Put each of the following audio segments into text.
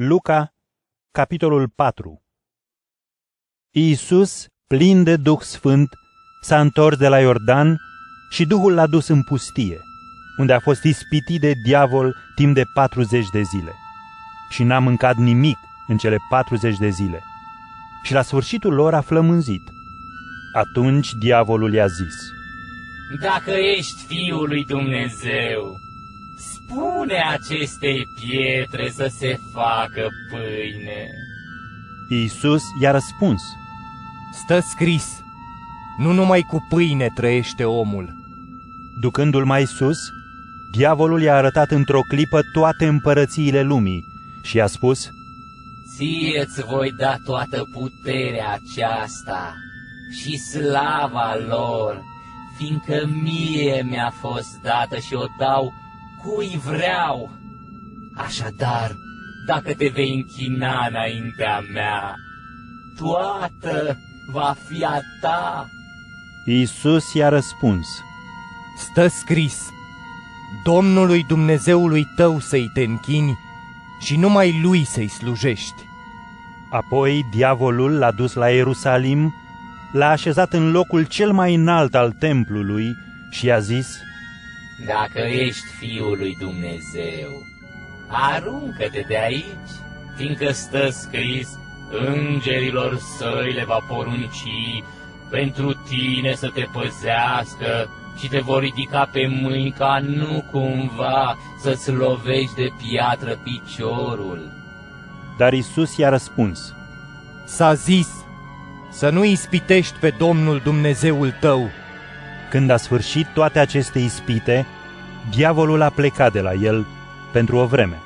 Luca, capitolul 4 Iisus, plin de Duh Sfânt, s-a întors de la Iordan și Duhul l-a dus în pustie, unde a fost ispitit de diavol timp de 40 de zile. Și n-a mâncat nimic în cele 40 de zile. Și la sfârșitul lor a flămânzit. Atunci diavolul i-a zis, Dacă ești Fiul lui Dumnezeu, spune acestei pietre să se facă pâine. Iisus i-a răspuns, Stă scris, nu numai cu pâine trăiește omul. Ducându-l mai sus, diavolul i-a arătat într-o clipă toate împărățiile lumii și i-a spus, Ție-ți voi da toată puterea aceasta și slava lor, fiindcă mie mi-a fost dată și o dau cui vreau. Așadar, dacă te vei închina înaintea mea, toată va fi a ta. Iisus i-a răspuns, Stă scris, Domnului Dumnezeului tău să-i te închini și numai lui să-i slujești. Apoi diavolul l-a dus la Ierusalim, l-a așezat în locul cel mai înalt al templului și i-a zis, Dacă ești Fiul lui Dumnezeu, aruncă-te de aici, fiindcă stă scris, îngerilor săi le va porunci pentru tine să te păzească și te vor ridica pe mâini ca nu cumva să-ți lovești de piatră piciorul. Dar Iisus i-a răspuns, S-a zis, să nu ispitești pe Domnul Dumnezeul tău. Când a sfârșit toate aceste ispite, diavolul a plecat de la el pentru o vreme.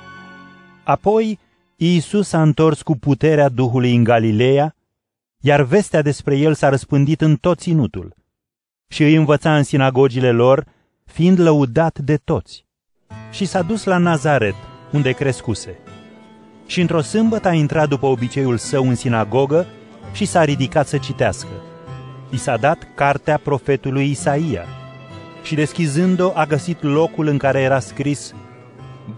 Apoi Iisus s-a întors cu puterea Duhului în Galileea, iar vestea despre el s-a răspândit în tot ținutul și îi învăța în sinagogile lor, fiind lăudat de toți. Și s-a dus la Nazaret, unde crescuse. Și într-o sâmbătă a intrat după obiceiul său în sinagogă și s-a ridicat să citească. I s-a dat cartea profetului Isaia și deschizând-o a găsit locul în care era scris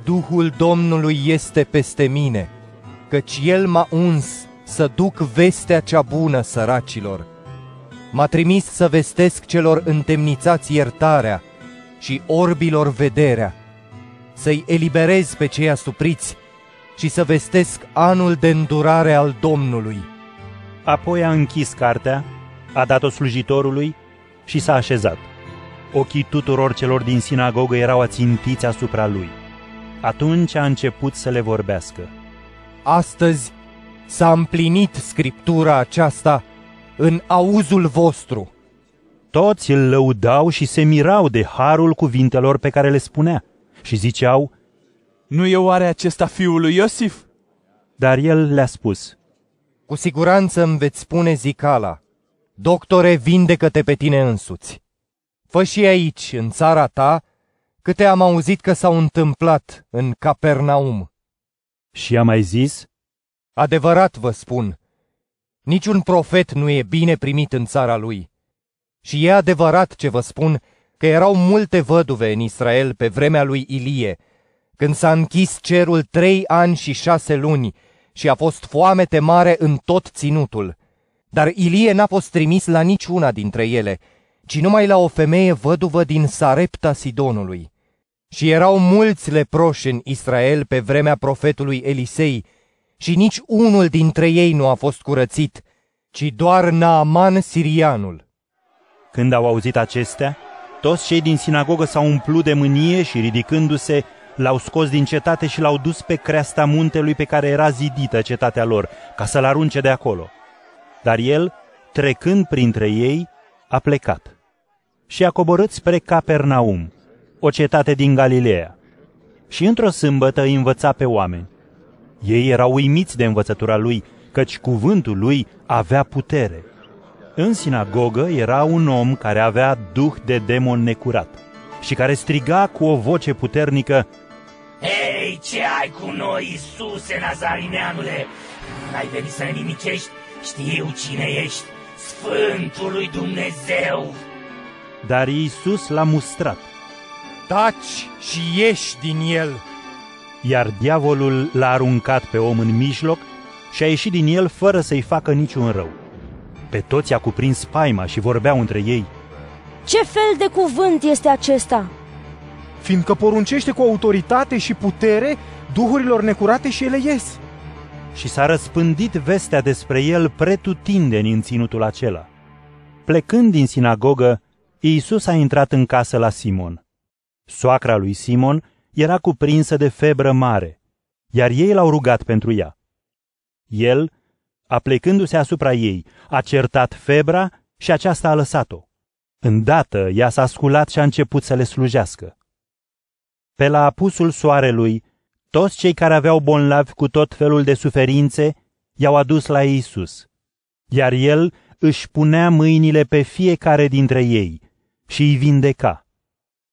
Duhul Domnului este peste mine, căci El m-a uns să duc vestea cea bună săracilor. M-a trimis să vestesc celor întemnițați iertarea și orbilor vederea, să-i eliberez pe cei asupriți și să vestesc anul de îndurare al Domnului. Apoi a închis cartea, a dat-o slujitorului și s-a așezat. Ochii tuturor celor din sinagogă erau ațintiți asupra lui. Atunci a început să le vorbească. Astăzi s-a împlinit scriptura aceasta în auzul vostru. Toți îl lăudau și se mirau de harul cuvintelor pe care le spunea și ziceau, Nu e oare acesta fiul lui Iosif? dar el le-a spus, Cu siguranță îmi veți spune zicala, Doctore, vindecă-te pe tine însuți. Fă și aici, în țara ta, câte am auzit că s-au întâmplat în Capernaum. și a mai zis, Adevărat vă spun, niciun profet nu e bine primit în țara lui. Și e adevărat ce vă spun, că erau multe văduve în Israel pe vremea lui Ilie, când s-a închis cerul trei ani și șase luni și a fost foamete mare în tot ținutul. Dar Ilie n-a fost trimis la niciuna dintre ele, ci numai la o femeie văduvă din Sarepta Sidonului. Și erau mulți leproși în Israel pe vremea profetului Elisei, și nici unul dintre ei nu a fost curățit, ci doar Naaman sirianul. Când au auzit acestea, toți cei din sinagogă s-au umplut de mânie și ridicându-se, l-au scos din cetate și l-au dus pe creasta muntelui pe care era zidită cetatea lor, ca să-l arunce de acolo. Dar el, trecând printre ei, a plecat și a coborât spre Capernaum, o cetate din Galileea. Și într-o sâmbătă îi învăța pe oameni. Ei erau uimiți de învățătura lui, căci cuvântul lui avea putere. În sinagogă era un om care avea duh de demon necurat și care striga cu o voce puternică, Hei, ce ai cu noi, Iisuse Nazarineanule? N-ai venit să ne nimicești? Știu cine ești, Sfântul lui Dumnezeu. dar Iisus l-a mustrat. Taci și ieși din el! Iar diavolul l-a aruncat pe om în mijloc și a ieșit din el fără să-i facă niciun rău. Pe toți a cuprins spaima și vorbeau între ei. Ce fel de cuvânt este acesta? Fiindcă poruncește cu autoritate și putere duhurilor necurate și ele ies. Și s-a răspândit vestea despre el pretutindeni în ținutul acela. Plecând din sinagogă, Iisus a intrat în casă la Simon. Soacra lui Simon era cuprinsă de febră mare, iar ei l-au rugat pentru ea. El, aplecându-se asupra ei, a certat febra și aceasta a lăsat-o. Îndată ea s-a sculat și a început să le slujească. Pe la apusul soarelui, toți cei care aveau bonlavi cu tot felul de suferințe i-au adus la Iisus, iar el își punea mâinile pe fiecare dintre ei și îi vindeca.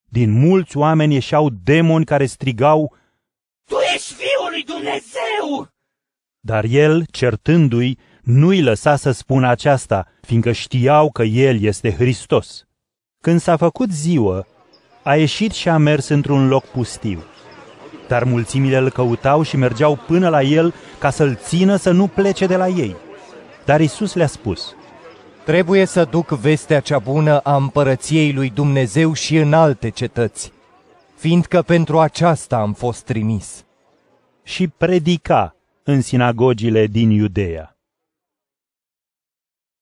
Din mulți oameni ieșeau demoni care strigau, Tu ești Fiul lui Dumnezeu! Dar el, certându-i, nu-i lăsa să spună aceasta, fiindcă știau că el este Hristos. Când s-a făcut ziua, a ieșit și a mers într-un loc pustiu. Dar mulțimile îl căutau și mergeau până la el ca să-l țină să nu plece de la ei. Dar Isus le-a spus, Trebuie să duc vestea cea bună a împărăției lui Dumnezeu și în alte cetăți, fiindcă pentru aceasta am fost trimis. și predica în sinagogile din Iudeea.